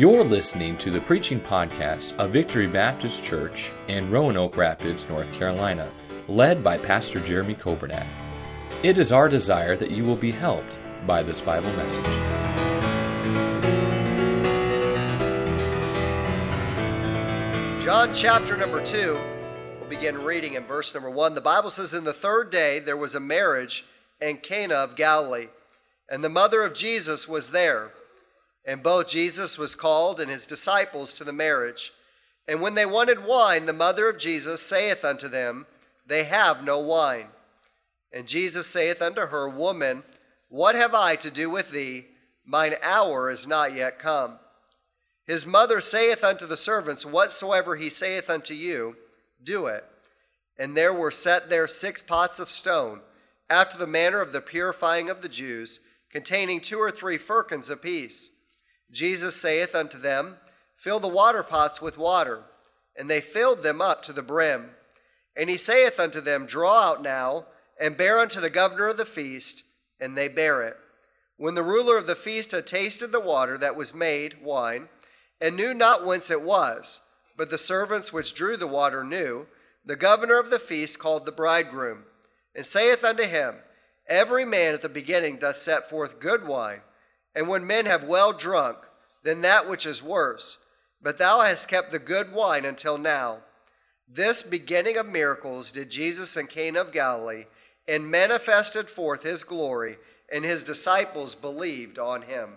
You're listening to the preaching podcast of Victory Baptist Church in Roanoke Rapids, North Carolina, led by Pastor Jeremy Kobernat. It is our desire that you will be helped by this Bible message. John chapter number 2, we'll begin reading in verse number 1. The Bible says, In the third day there was a marriage in Cana of Galilee, and the mother of Jesus was there. And both Jesus was called and his disciples to the marriage. And when they wanted wine, the mother of Jesus saith unto them, They have no wine. And Jesus saith unto her, Woman, what have I to do with thee? Mine hour is not yet come. His mother saith unto the servants, Whatsoever he saith unto you, do it. And there were set there six pots of stone, after the manner of the purifying of the Jews, containing two or three firkins apiece. Jesus saith unto them, Fill the water pots with water. And they filled them up to the brim. And he saith unto them, Draw out now, and bear unto the governor of the feast. And they bear it. When the ruler of the feast had tasted the water that was made wine, and knew not whence it was, but the servants which drew the water knew, the governor of the feast called the bridegroom, and saith unto him, Every man at the beginning doth set forth good wine and when men have well drunk, then that which is worse. But thou hast kept the good wine until now. This beginning of miracles did Jesus in Cana of Galilee, and manifested forth his glory, and his disciples believed on him.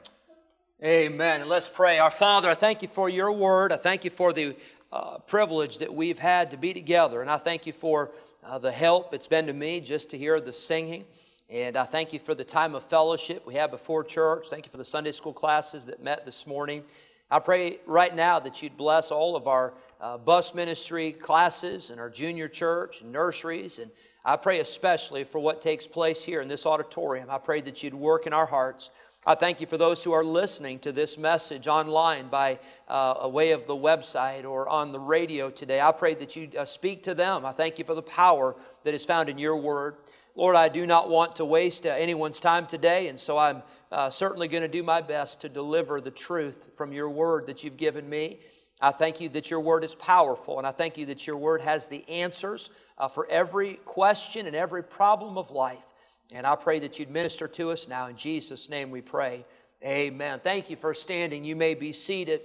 Amen. And let's pray. Our Father, I thank you for your word. I thank you for the uh, privilege that we've had to be together. And I thank you for uh, the help it's been to me just to hear the singing. And I thank you for the time of fellowship we have before church. Thank you for the Sunday school classes that met this morning. I pray right now that you'd bless all of our uh, bus ministry classes and our junior church and nurseries. And I pray especially for what takes place here in this auditorium. I pray that you'd work in our hearts. I thank you for those who are listening to this message online by uh, a way of the website or on the radio today. I pray that you uh, speak to them. I thank you for the power that is found in your word. Lord, I do not want to waste uh, anyone's time today, and so I'm uh, certainly going to do my best to deliver the truth from your word that you've given me. I thank you that your word is powerful, and I thank you that your word has the answers uh, for every question and every problem of life. And I pray that you'd minister to us now. In Jesus' name we pray. Amen. Thank you for standing. You may be seated.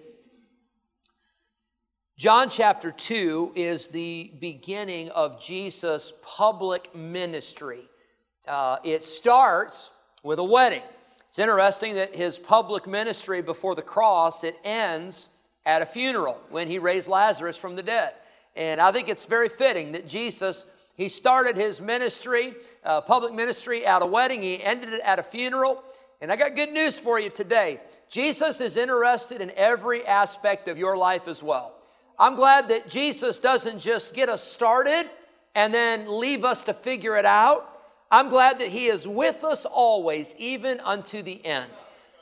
John chapter 2 is the beginning of Jesus' public ministry. Uh, it starts with a wedding. It's interesting that his public ministry before the cross, it ends at a funeral when he raised Lazarus from the dead. And I think it's very fitting that Jesus, he started his ministry, uh, public ministry at a wedding. He ended it at a funeral. And I got good news for you today. Jesus is interested in every aspect of your life as well. I'm glad that Jesus doesn't just get us started and then leave us to figure it out. I'm glad that He is with us always, even unto the end.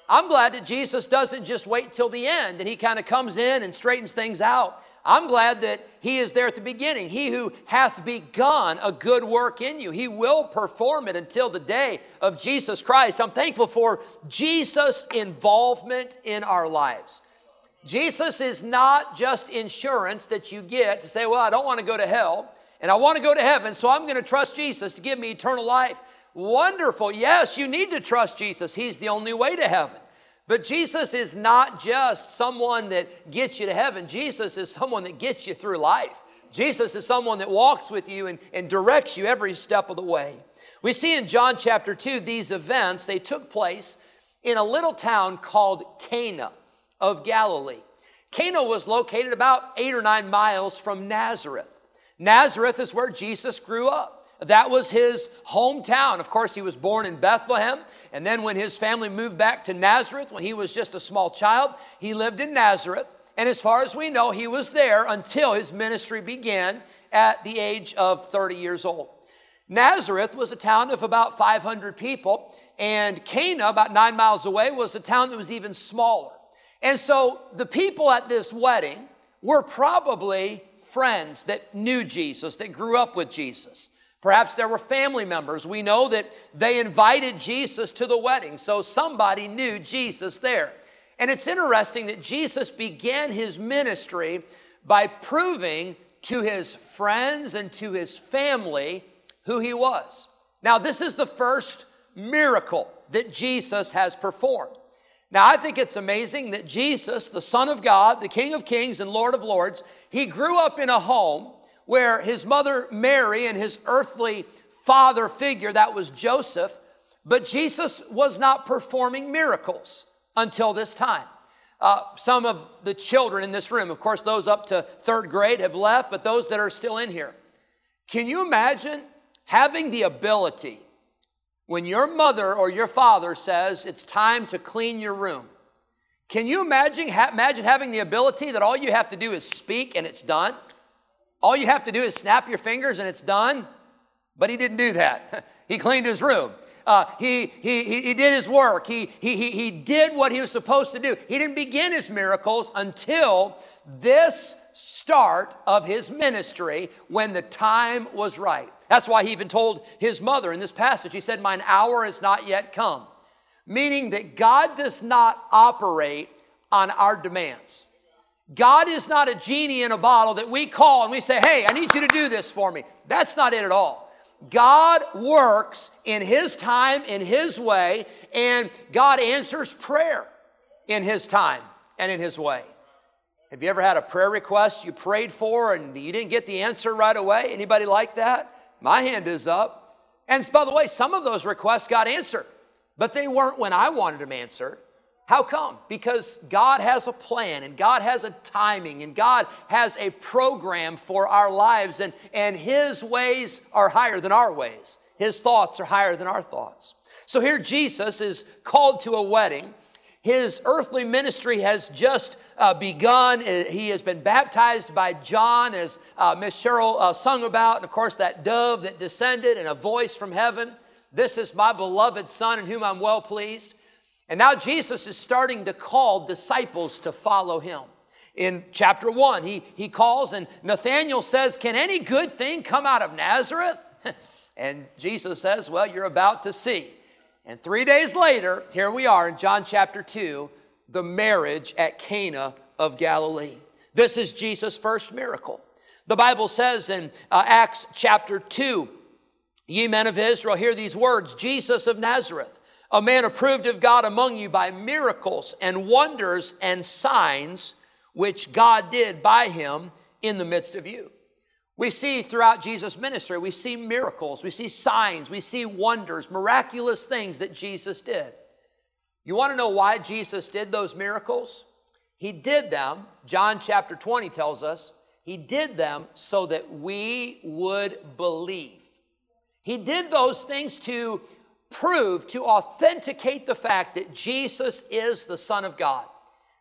I'm glad that Jesus doesn't just wait till the end and He kind of comes in and straightens things out. I'm glad that He is there at the beginning. He who hath begun a good work in you, He will perform it until the day of Jesus Christ. I'm thankful for Jesus' involvement in our lives. Jesus is not just insurance that you get to say, well, I don't want to go to hell and I want to go to heaven, so I'm going to trust Jesus to give me eternal life. Wonderful. Yes, you need to trust Jesus. He's the only way to heaven. But Jesus is not just someone that gets you to heaven, Jesus is someone that gets you through life. Jesus is someone that walks with you and, and directs you every step of the way. We see in John chapter 2 these events, they took place in a little town called Cana of Galilee. Cana was located about eight or nine miles from Nazareth. Nazareth is where Jesus grew up. That was his hometown. Of course, he was born in Bethlehem. And then when his family moved back to Nazareth, when he was just a small child, he lived in Nazareth. And as far as we know, he was there until his ministry began at the age of 30 years old. Nazareth was a town of about 500 people, and Cana, about nine miles away, was a town that was even smaller. And so the people at this wedding were probably friends that knew Jesus, that grew up with Jesus. Perhaps there were family members. We know that they invited Jesus to the wedding, so somebody knew Jesus there. And it's interesting that Jesus began his ministry by proving to his friends and to his family who he was. Now, this is the first miracle that Jesus has performed. Now, I think it's amazing that Jesus, the Son of God, the King of Kings and Lord of Lords, he grew up in a home where his mother Mary and his earthly father figure, that was Joseph, but Jesus was not performing miracles until this time. Uh, some of the children in this room, of course, those up to third grade have left, but those that are still in here. Can you imagine having the ability when your mother or your father says it's time to clean your room? Can you imagine, ha- imagine having the ability that all you have to do is speak and it's done? All you have to do is snap your fingers and it's done? But he didn't do that. he cleaned his room. Uh, he, he, he did his work. He, he, he, he did what he was supposed to do. He didn't begin his miracles until this start of his ministry when the time was right. That's why he even told his mother in this passage, he said, Mine hour has not yet come. Meaning that God does not operate on our demands. God is not a genie in a bottle that we call and we say, Hey, I need you to do this for me. That's not it at all. God works in His time, in His way, and God answers prayer in His time and in His way. Have you ever had a prayer request you prayed for and you didn't get the answer right away? Anybody like that? My hand is up. And by the way, some of those requests got answered, but they weren't when I wanted them answered. How come? Because God has a plan and God has a timing and God has a program for our lives, and, and His ways are higher than our ways. His thoughts are higher than our thoughts. So here Jesus is called to a wedding. His earthly ministry has just uh, begun. Uh, he has been baptized by John, as uh, Miss Cheryl uh, sung about, and of course, that dove that descended and a voice from heaven. This is my beloved Son in whom I'm well pleased. And now Jesus is starting to call disciples to follow him. In chapter one, he, he calls and Nathanael says, Can any good thing come out of Nazareth? and Jesus says, Well, you're about to see. And three days later, here we are in John chapter 2, the marriage at Cana of Galilee. This is Jesus' first miracle. The Bible says in uh, Acts chapter 2, Ye men of Israel, hear these words Jesus of Nazareth a man approved of God among you by miracles and wonders and signs which God did by him in the midst of you. We see throughout Jesus' ministry, we see miracles, we see signs, we see wonders, miraculous things that Jesus did. You want to know why Jesus did those miracles? He did them, John chapter 20 tells us, he did them so that we would believe. He did those things to prove, to authenticate the fact that Jesus is the Son of God.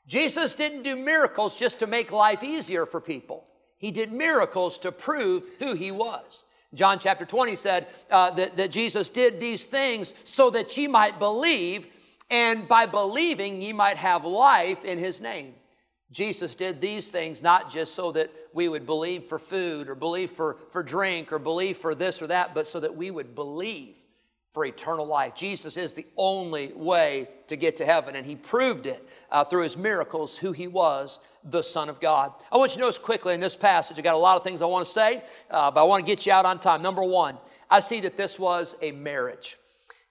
Jesus didn't do miracles just to make life easier for people. He did miracles to prove who he was. John chapter 20 said uh, that, that Jesus did these things so that ye might believe, and by believing ye might have life in his name. Jesus did these things not just so that we would believe for food or believe for, for drink or believe for this or that, but so that we would believe for eternal life. Jesus is the only way to get to heaven, and he proved it uh, through his miracles who he was, the Son of God. I want you to notice quickly in this passage, I got a lot of things I want to say, uh, but I want to get you out on time. Number one, I see that this was a marriage.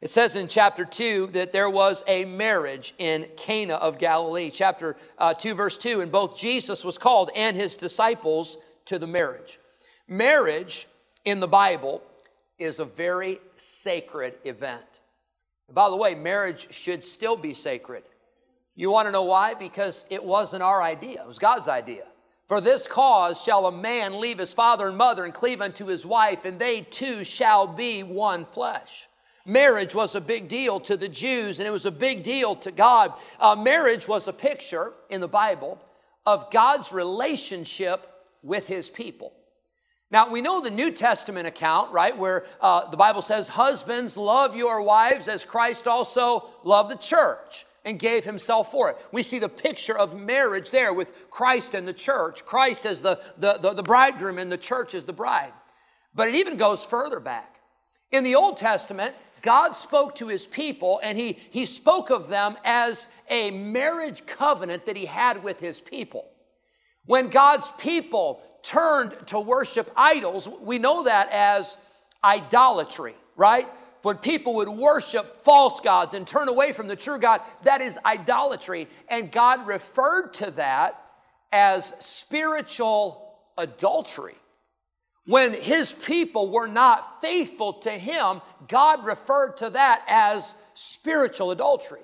It says in chapter 2 that there was a marriage in Cana of Galilee. Chapter uh, 2, verse 2, and both Jesus was called and his disciples to the marriage. Marriage in the Bible is a very sacred event. By the way, marriage should still be sacred. You want to know why? Because it wasn't our idea, it was God's idea. For this cause shall a man leave his father and mother and cleave unto his wife, and they two shall be one flesh. Marriage was a big deal to the Jews, and it was a big deal to God. Uh, marriage was a picture in the Bible of God's relationship with his people. Now, we know the New Testament account, right, where uh, the Bible says, Husbands, love your wives as Christ also loved the church and gave himself for it. We see the picture of marriage there with Christ and the church, Christ as the, the, the, the bridegroom and the church as the bride. But it even goes further back. In the Old Testament, God spoke to his people and he, he spoke of them as a marriage covenant that he had with his people. When God's people turned to worship idols, we know that as idolatry, right? When people would worship false gods and turn away from the true God, that is idolatry. And God referred to that as spiritual adultery. When his people were not faithful to him, God referred to that as spiritual adultery.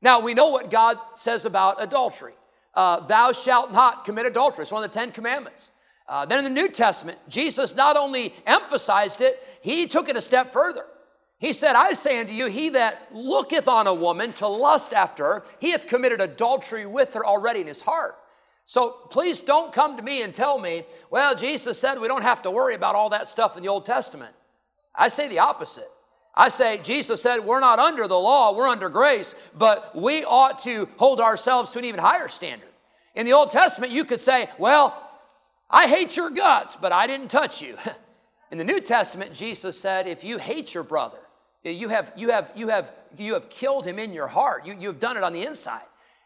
Now, we know what God says about adultery. Uh, Thou shalt not commit adultery. It's one of the Ten Commandments. Uh, then in the New Testament, Jesus not only emphasized it, he took it a step further. He said, I say unto you, he that looketh on a woman to lust after her, he hath committed adultery with her already in his heart. So please don't come to me and tell me, well, Jesus said we don't have to worry about all that stuff in the Old Testament. I say the opposite. I say, Jesus said we're not under the law, we're under grace, but we ought to hold ourselves to an even higher standard. In the Old Testament, you could say, well, I hate your guts, but I didn't touch you. In the New Testament, Jesus said, if you hate your brother, you have, you have, you have, you have killed him in your heart. You, you have done it on the inside.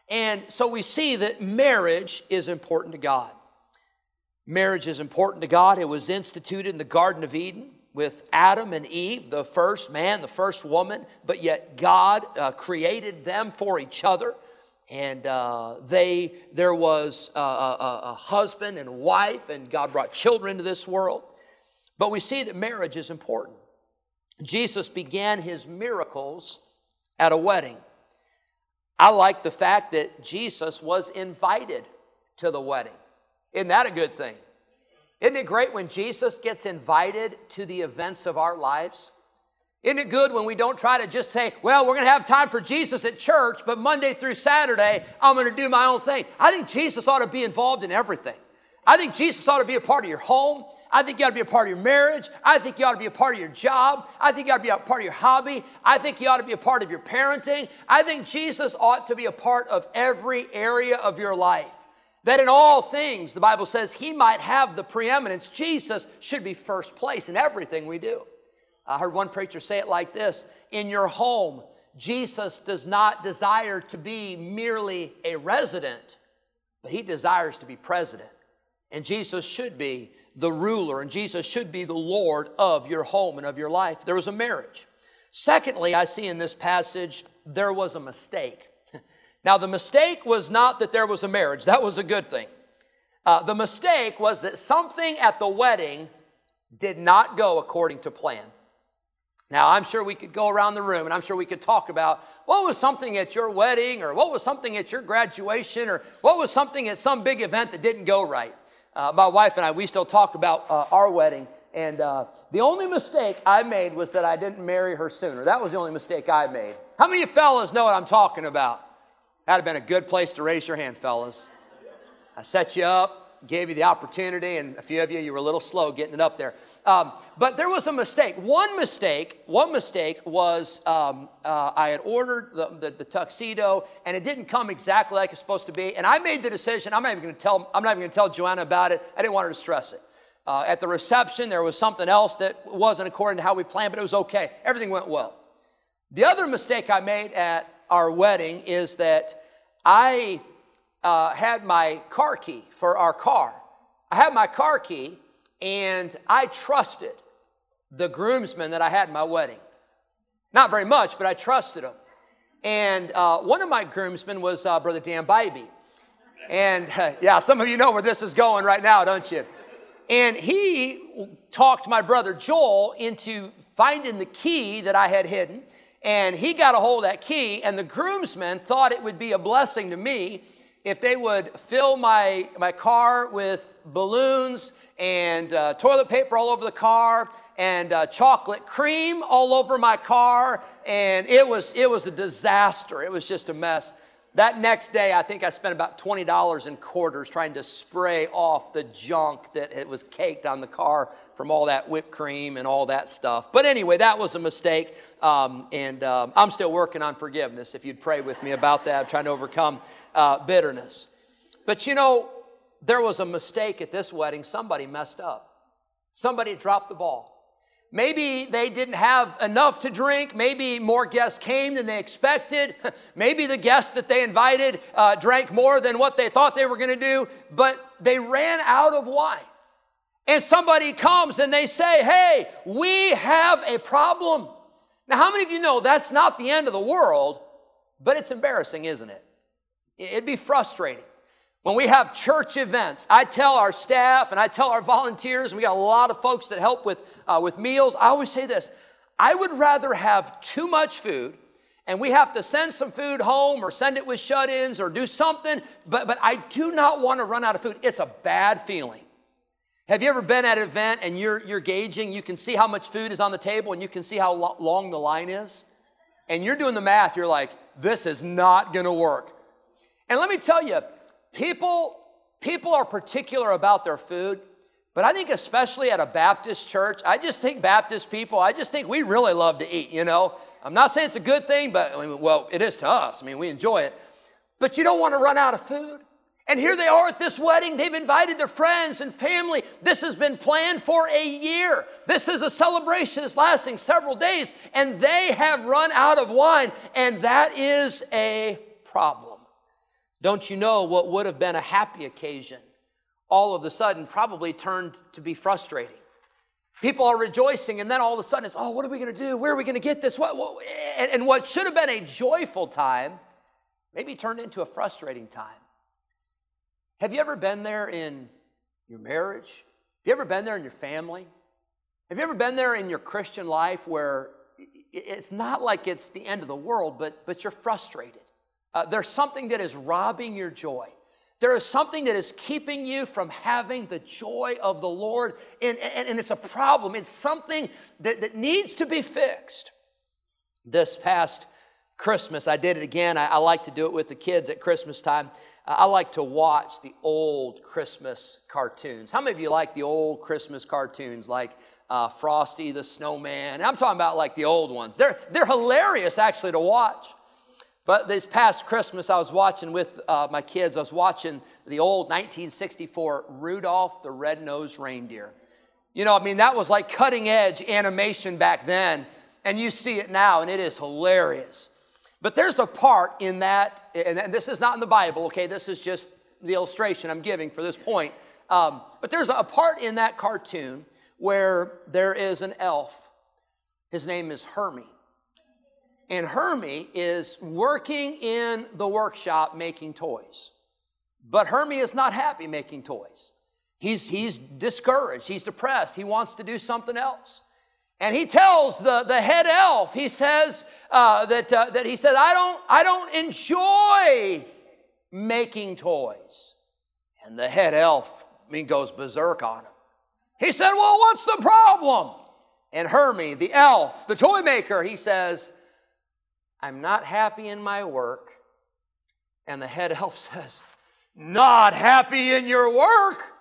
And so we see that marriage is important to God. Marriage is important to God. It was instituted in the Garden of Eden with Adam and Eve, the first man, the first woman, but yet God uh, created them for each other. And uh, they, there was a, a, a husband and wife, and God brought children into this world. But we see that marriage is important. Jesus began his miracles at a wedding. I like the fact that Jesus was invited to the wedding. Isn't that a good thing? Isn't it great when Jesus gets invited to the events of our lives? Isn't it good when we don't try to just say, well, we're going to have time for Jesus at church, but Monday through Saturday, I'm going to do my own thing? I think Jesus ought to be involved in everything. I think Jesus ought to be a part of your home. I think you ought to be a part of your marriage. I think you ought to be a part of your job. I think you ought to be a part of your hobby. I think you ought to be a part of your parenting. I think Jesus ought to be a part of every area of your life. That in all things, the Bible says, he might have the preeminence. Jesus should be first place in everything we do. I heard one preacher say it like this In your home, Jesus does not desire to be merely a resident, but he desires to be president. And Jesus should be the ruler, and Jesus should be the Lord of your home and of your life. There was a marriage. Secondly, I see in this passage, there was a mistake. now, the mistake was not that there was a marriage, that was a good thing. Uh, the mistake was that something at the wedding did not go according to plan. Now, I'm sure we could go around the room and I'm sure we could talk about what was something at your wedding or what was something at your graduation or what was something at some big event that didn't go right uh, my wife and I, we still talk about uh, our wedding. And uh, the only mistake I made was that I didn't marry her sooner. That was the only mistake I made. How many of you fellas know what I'm talking about? That'd have been a good place to raise your hand, fellas. I set you up, gave you the opportunity, and a few of you, you were a little slow getting it up there. Um, but there was a mistake. One mistake, one mistake was um, uh, I had ordered the, the, the, tuxedo, and it didn't come exactly like it's supposed to be. And I made the decision. I'm not even going to tell. I'm not even going to tell Joanna about it. I didn't want her to stress it. Uh, at the reception, there was something else that wasn't according to how we planned, but it was okay. Everything went well. The other mistake I made at our wedding is that I uh, had my car key for our car. I had my car key, and I trusted the groomsmen that I had my wedding. Not very much, but I trusted them. And uh, one of my groomsmen was uh, Brother Dan Bybee. And uh, yeah, some of you know where this is going right now, don't you? And he talked my brother Joel into finding the key that I had hidden. And he got a hold of that key, and the groomsmen thought it would be a blessing to me if they would fill my, my car with balloons and uh, toilet paper all over the car and uh, chocolate cream all over my car and it was it was a disaster. It was just a mess. That next day i think i spent about $20 in quarters trying to spray off the junk that it was caked on the car from all that whipped cream and all that stuff. But anyway that was a mistake. Um, and um, i'm still working on forgiveness if you'd pray with me about that. I'm trying to overcome uh, bitterness. But you know, there was a mistake at this wedding. Somebody messed up. Somebody dropped the ball. Maybe they didn't have enough to drink. Maybe more guests came than they expected. Maybe the guests that they invited uh, drank more than what they thought they were going to do, but they ran out of wine. And somebody comes and they say, Hey, we have a problem. Now, how many of you know that's not the end of the world, but it's embarrassing, isn't it? It'd be frustrating. When we have church events, I tell our staff and I tell our volunteers, we got a lot of folks that help with, uh, with meals. I always say this I would rather have too much food and we have to send some food home or send it with shut ins or do something, but, but I do not want to run out of food. It's a bad feeling. Have you ever been at an event and you're, you're gauging, you can see how much food is on the table and you can see how lo- long the line is? And you're doing the math, you're like, this is not gonna work. And let me tell you, people, people are particular about their food, but I think especially at a Baptist church, I just think Baptist people, I just think we really love to eat, you know? I'm not saying it's a good thing, but well, it is to us. I mean, we enjoy it. But you don't want to run out of food. And here they are at this wedding. They've invited their friends and family. This has been planned for a year. This is a celebration that's lasting several days, and they have run out of wine, and that is a problem. Don't you know what would have been a happy occasion all of a sudden probably turned to be frustrating? People are rejoicing, and then all of a sudden it's, oh, what are we going to do? Where are we going to get this? What, what? And, what should have been a joyful time maybe turned into a frustrating time. Have you ever been there in your marriage? Have you ever been there in your family? Have you ever been there in your Christian life where it's not like it's the end of the world, but, but you're frustrated? Uh, there's something that is robbing your joy. There is something that is keeping you from having the joy of the Lord, and, and, and it's a problem. It's something that, that needs to be fixed. This past Christmas, I did it again. I, I like to do it with the kids at Christmas time. I like to watch the old Christmas cartoons. How many of you like the old Christmas cartoons like uh, Frosty the Snowman? I'm talking about like the old ones. They're, they're hilarious actually to watch. But this past Christmas, I was watching with uh, my kids, I was watching the old 1964 Rudolph the Red-Nosed Reindeer. You know, I mean, that was like cutting edge animation back then, and you see it now, and it is hilarious. But there's a part in that, and this is not in the Bible, okay? This is just the illustration I'm giving for this point. Um, but there's a part in that cartoon where there is an elf. His name is Hermie. And Hermie is working in the workshop making toys. But Hermie is not happy making toys. He's, he's discouraged, he's depressed, he wants to do something else. And he tells the, the head elf, he says uh, that, uh, that he said, I don't, I don't enjoy making toys. And the head elf, I mean, goes berserk on him. He said, Well, what's the problem? And Hermie, the elf, the toy maker, he says, I'm not happy in my work. And the head elf says, Not happy in your work?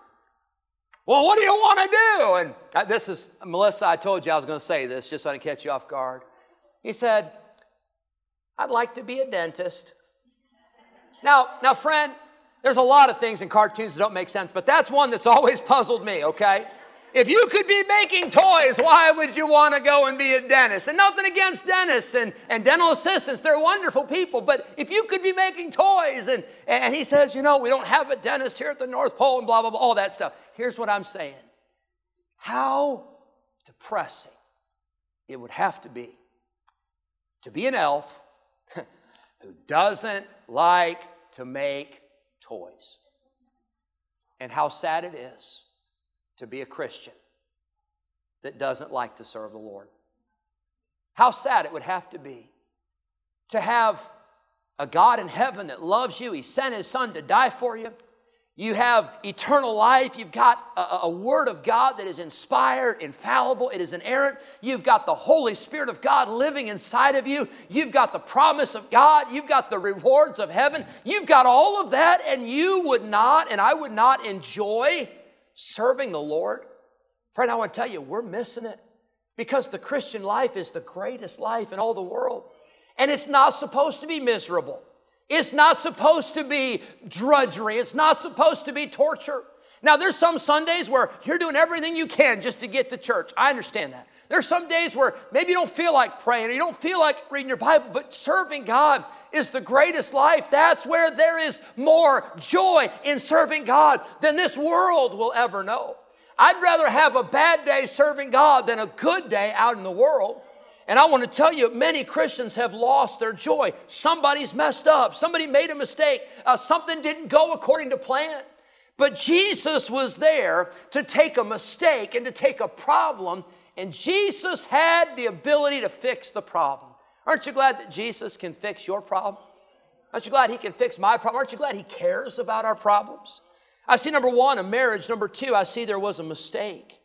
Well, what do you want to do? And uh, this is, Melissa, I told you I was going to say this just so I didn't catch you off guard. He said, I'd like to be a dentist. Now, now, friend, there's a lot of things in cartoons that don't make sense, but that's one that's always puzzled me, okay? If you could be making toys, why would you want to go and be a dentist? And nothing against dentists and, and dental assistants, they're wonderful people. But if you could be making toys, and, and he says, you know, we don't have a dentist here at the North Pole and blah, blah, blah, all that stuff. Here's what I'm saying how depressing it would have to be to be an elf who doesn't like to make toys. And how sad it is to be a Christian that doesn't like to serve the Lord. How sad it would have to be to have a God in heaven that loves you. He sent His Son to die for you. You have eternal life. You've got a, a, word of God that is inspired, infallible, it is inerrant. You've got the Holy Spirit of God living inside of you. You've got the promise of God. You've got the rewards of heaven. You've got all of that, and you would not, and I would not enjoy serving the Lord, friend, I want to tell you, we're missing it because the Christian life is the greatest life in all the world. And it's not supposed to be miserable. It's not supposed to be drudgery. It's not supposed to be torture. Now, there's some Sundays where you're doing everything you can just to get to church. I understand that. There's some days where maybe you don't feel like praying or you don't feel like reading your Bible, but serving God is the greatest life. That's where there is more joy in serving God than this world will ever know. I'd rather have a bad day serving God than a good day out in the world. And I want to tell you, many Christians have lost their joy. Somebody's messed up. Somebody made a mistake. Uh, something didn't go according to plan. But Jesus was there to take a mistake and to take a problem, and Jesus had the ability to fix the problem. Aren't you glad that Jesus can fix your problem? Aren't you glad he can fix my problem? Aren't you glad he cares about our problems? I see number one, a marriage. Number two, I see there was a mistake.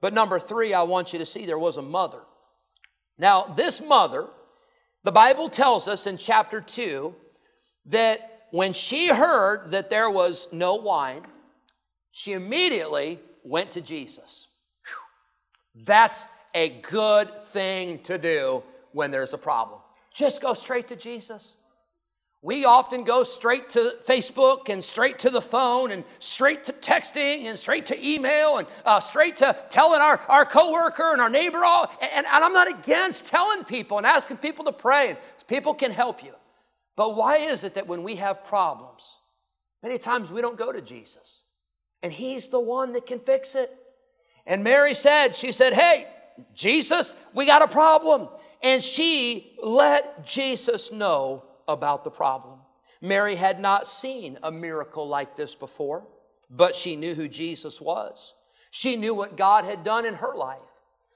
But number three, I want you to see there was a mother. Now, this mother, the Bible tells us in chapter 2 that when she heard that there was no wine, she immediately went to Jesus. Whew. That's a good thing to do when there's a problem. Just go straight to Jesus. We often go straight to Facebook and straight to the phone and straight to texting and straight to email and uh, straight to telling our, our coworker and our neighbor all. And, and I'm not against telling people and asking people to pray, and people can help you. But why is it that when we have problems, many times we don't go to Jesus? And He's the one that can fix it. And Mary said, She said, Hey, Jesus, we got a problem. And she let Jesus know about the problem. Mary had not seen a miracle like this before, but she knew who Jesus was. She knew what God had done in her life.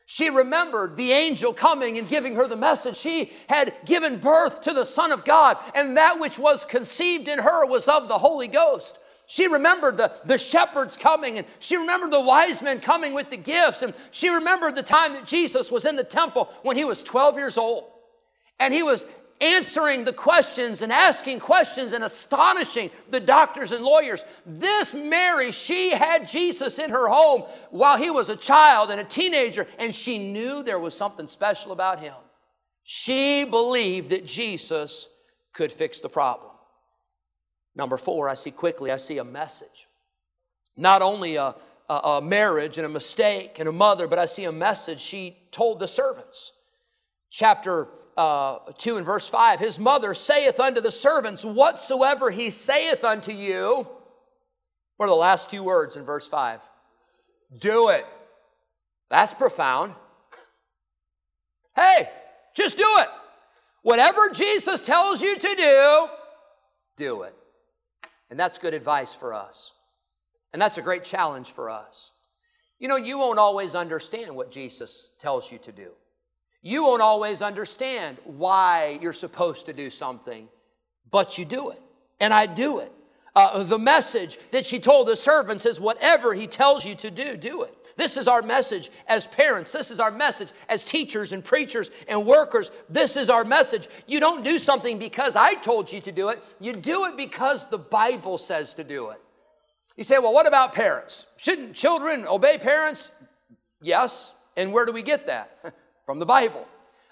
She remembered the angel coming and giving her the message. She had given birth to the Son of God, and that which was conceived in her was of the Holy Ghost. She remembered the, the shepherds coming, and she remembered the wise men coming with the gifts, and she remembered the time that Jesus was in the temple when he was 12 years old. And he was answering the questions and asking questions and astonishing the doctors and lawyers. This Mary, she had Jesus in her home while he was a child and a teenager, and she knew there was something special about him. She believed that Jesus could fix the problem. Number four, I see quickly, I see a message. Not only a, a, a marriage and a mistake and a mother, but I see a message she told the servants. Chapter uh, 2 and verse 5 His mother saith unto the servants, Whatsoever he saith unto you, what are the last two words in verse 5? Do it. That's profound. Hey, just do it. Whatever Jesus tells you to do, do it. And that's good advice for us. And that's a great challenge for us. You know, you won't always understand what Jesus tells you to do. You won't always understand why you're supposed to do something, but you do it. And I do it. Uh, the message that she told the servants is whatever he tells you to do, do it. This is our message as parents. This is our message as teachers and preachers and workers. This is our message. You don't do something because I told you to do it, you do it because the Bible says to do it. You say, well, what about parents? Shouldn't children obey parents? Yes. And where do we get that? from the Bible.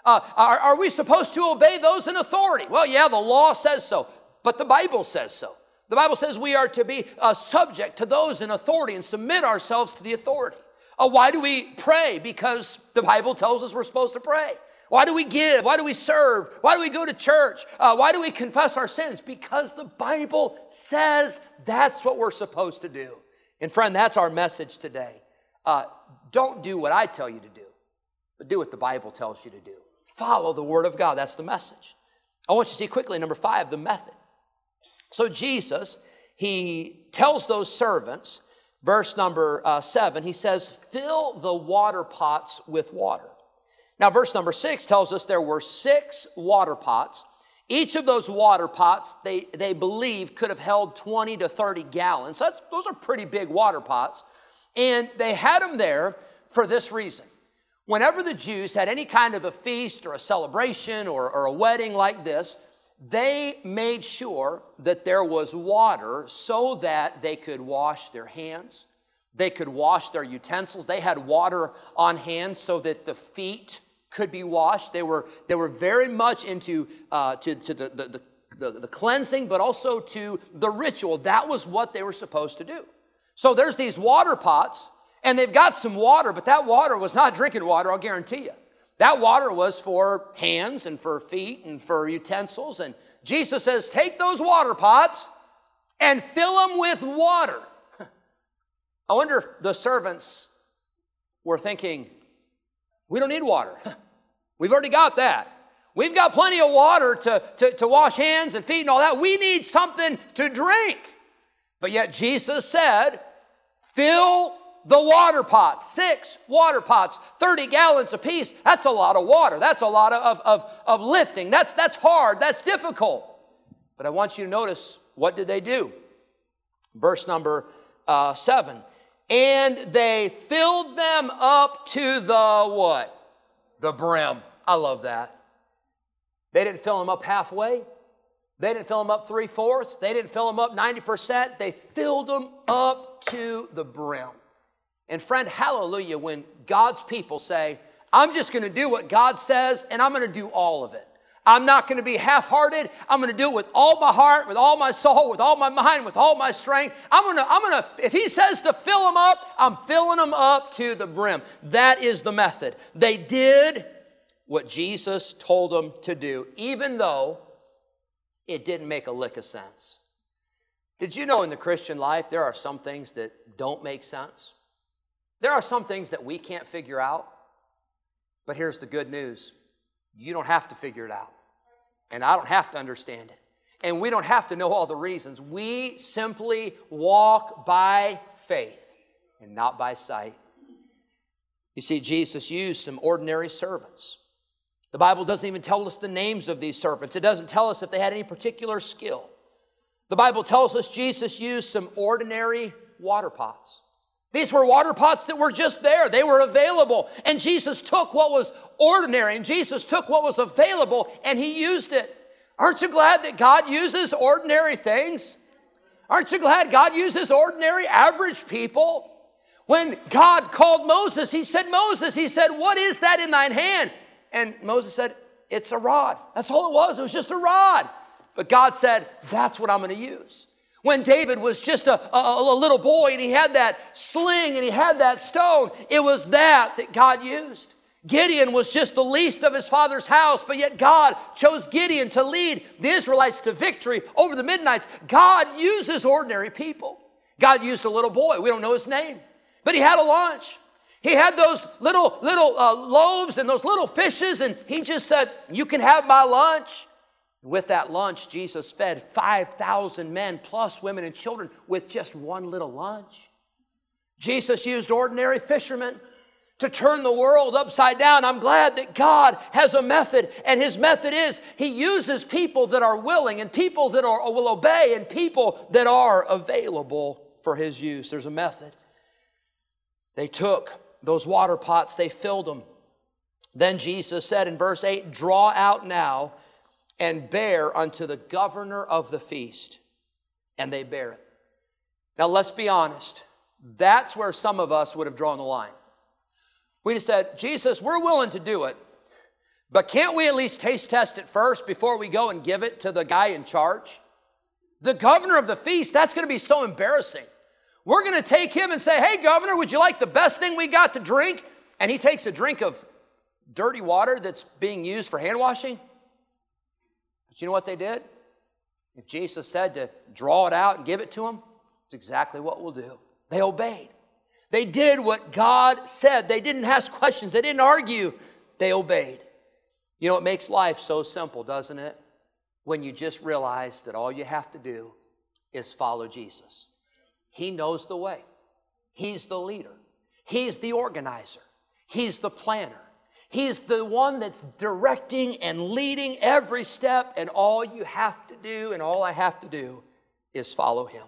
Uh, are, are we supposed to obey those in authority? Well, yeah, the law says so, but the Bible says so. The Bible says we are to be uh, subject to those in authority and submit ourselves to the authority. Uh, why do we pray? Because the Bible tells us we're supposed to pray. Why do we give? Why do we serve? Why do we go to church? Uh, why do we confess our sins? Because the Bible says that's what we're supposed to do. And friend, that's our message today. Uh, don't do what I tell you to do but do what the Bible tells you to do. Follow the Word of God. That's the message. I want you to see quickly, number five, the method. So Jesus, he tells those servants, verse number uh, seven, he says, fill the water pots with water. Now, verse number six tells us there were six water pots. Each of those water pots, they, they believe, could have held 20 to 30 gallons. So those are pretty big water pots. And they had them there for this reason Whenever the Jews had any kind of a feast or a celebration or, or, a wedding like this, they made sure that there was water so that they could wash their hands, they could wash their utensils. They had water on hand so that the feet could be washed. They were, they were very much into uh, to, to the, the, the, the cleansing, but also to the ritual. That was what they were supposed to do. So there's these water pots And they've got some water, but that water was not drinking water, I'll guarantee you. That water was for hands and for feet and for utensils. And Jesus says, Take those water pots and fill them with water. I wonder if the servants were thinking, We don't need water. We've already got that. We've got plenty of water to, to, to wash hands and feet and all that. We need something to drink. But yet Jesus said, Fill the water pots, six water pots, 30 gallons apiece. That's a lot of water. That's a lot of, of, of lifting. That's, that's hard. That's difficult. But I want you to notice what did they do? Verse number uh, seven. And they filled them up to the what? The brim. I love that. They didn't fill them up halfway. They didn't fill them up three fourths. They didn't fill them up 90%. They filled them up to the brim. And friend, hallelujah, when God's people say, I'm just going to do what God says and I'm going to do all of it. I'm not going to be half hearted. I'm going to do it with all my heart, with all my soul, with all my mind, with all my strength. I'm going to, I'm going to, if He says to fill them up, I'm filling them up to the brim. That is the method. They did what Jesus told them to do, even though it didn't make a lick of sense. Did you know in the Christian life there are some things that don't make sense? There are some things that we can't figure out. But here's the good news you don't have to figure it out. And I don't have to understand it. And we don't have to know all the reasons. We simply walk by faith and not by sight. You see, Jesus used some ordinary servants. The Bible doesn't even tell us the names of these servants, it doesn't tell us if they had any particular skill. The Bible tells us Jesus used some ordinary water pots. These were water pots that were just there. They were available. And Jesus took what was ordinary and Jesus took what was available and he used it. Aren't you glad that God uses ordinary things? Aren't you glad God uses ordinary, average people? When God called Moses, he said, Moses, he said, What is that in thine hand? And Moses said, It's a rod. That's all it was. It was just a rod. But God said, That's what I'm going to use. When David was just a, a, a, little boy and he had that sling and he had that stone, it was that that God used. Gideon was just the least of his father's house, but yet God chose Gideon to lead the Israelites to victory over the Midianites. God uses ordinary people. God used a little boy. We don't know his name, but he had a lunch. He had those little little uh, loaves and those little fishes, and he just said, "You can have my lunch." With that lunch, Jesus fed 5,000 men plus women and children with just one little lunch. Jesus used ordinary fishermen to turn the world upside down. I'm glad that God has a method, and His method is He uses people that are willing, and people that are, will obey, and people that are available for His use. There's a method. They took those water pots, they filled them. Then Jesus said in verse 8, Draw out now and bear unto the governor of the feast. And they bear it. Now, let's be honest. That's where some of us would have drawn the line. We said, Jesus, we're willing to do it, but can't we at least taste test it first before we go and give it to the guy in charge? The governor of the feast, that's going to be so embarrassing. We're going to take him and say, Hey, governor, would you like the best thing we got to drink? And he takes a drink of dirty water that's being used for hand washing. But you know what they did? If Jesus said to draw it out and give it to them, it's exactly what we'll do. They obeyed. They did what God said. They didn't ask questions, they didn't argue, they obeyed. You know, it makes life so simple, doesn't it? When you just realize that all you have to do is follow Jesus. He knows the way, He's the leader, He's the organizer, He's the planner. He's the one that's directing and leading every step, and all you have to do, and all I have to do, is follow him.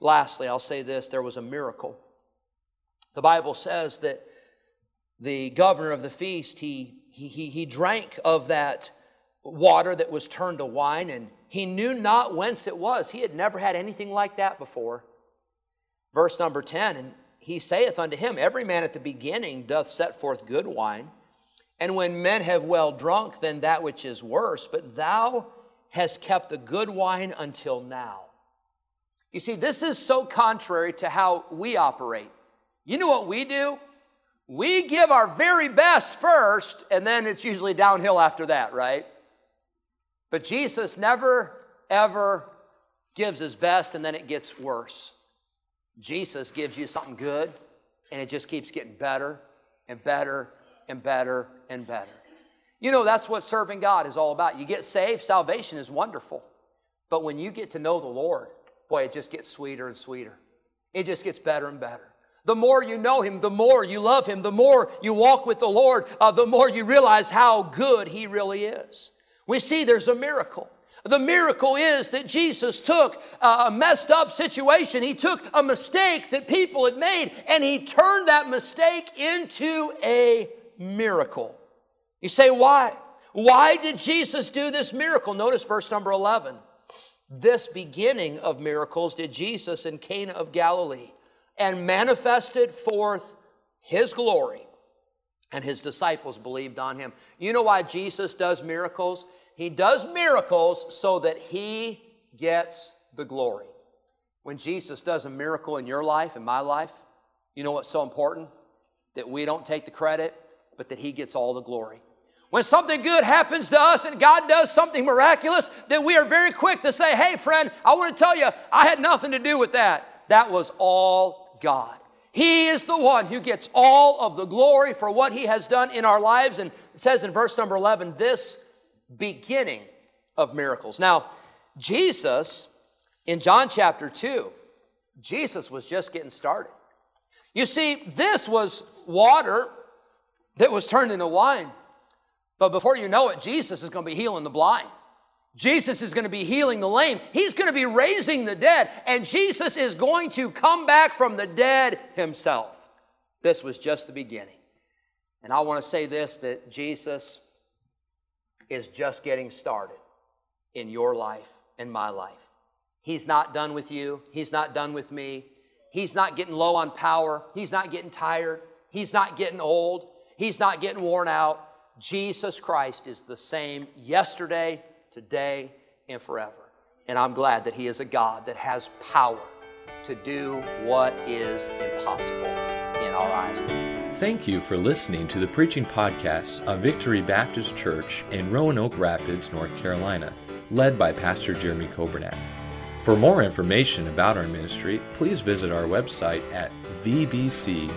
Lastly, I'll say this there was a miracle. The Bible says that the governor of the feast, he, he, he, he drank of that water that was turned to wine, and he knew not whence it was. He had never had anything like that before. Verse number 10 And he saith unto him, Every man at the beginning doth set forth good wine and when men have well drunk, then that which is worse, but thou hast kept the good wine until now. You see, this is so contrary to how we operate. You know what we do? We give our very best first, and then it's usually downhill after that, right? But Jesus never, ever gives his best and then it gets worse. Jesus gives you something good, and it just keeps getting better and better and better and better. You know, that's what serving God is all about. You get saved, salvation is wonderful. But when you get to know the Lord, boy, it just gets sweeter and sweeter. It just gets better and better. The more you know Him, the more you love Him, the more you walk with the Lord, uh, the more you realize how good He really is. We see there's a miracle. The miracle is that Jesus took a messed up situation. He took a mistake that people had made and he turned that mistake into a miracle. You say, why? Why did Jesus do this miracle? Notice verse number 11. This beginning of miracles did Jesus in Cana of Galilee and manifested forth his glory, and his disciples believed on him. You know why Jesus does miracles? He does miracles so that he gets the glory. When Jesus does a miracle in your life, in my life, you know what's so important? That we don't take the credit, but that he gets all the glory. When something good happens to us and God does something miraculous, then we are very quick to say, Hey, friend, I want to tell you, I had nothing to do with that. That was all God. He is the one who gets all of the glory for what He has done in our lives. And it says in verse number 11, this beginning of miracles. Now, Jesus, in John chapter 2, Jesus was just getting started. You see, this was water that was turned into wine. But before you know it, Jesus is going to be healing the blind. Jesus is going to be healing the lame. He's going to be raising the dead. And Jesus is going to come back from the dead himself. This was just the beginning. And I want to say this that Jesus is just getting started in your life and my life. He's not done with you. He's not done with me. He's not getting low on power. He's not getting tired. He's not getting old. He's not getting worn out. Jesus Christ is the same yesterday, today, and forever. And I'm glad that He is a God that has power to do what is impossible in our eyes. Thank you for listening to the preaching podcast of Victory Baptist Church in Roanoke Rapids, North Carolina, led by Pastor Jeremy Kobernat. For more information about our ministry, please visit our website at vbcrr.org.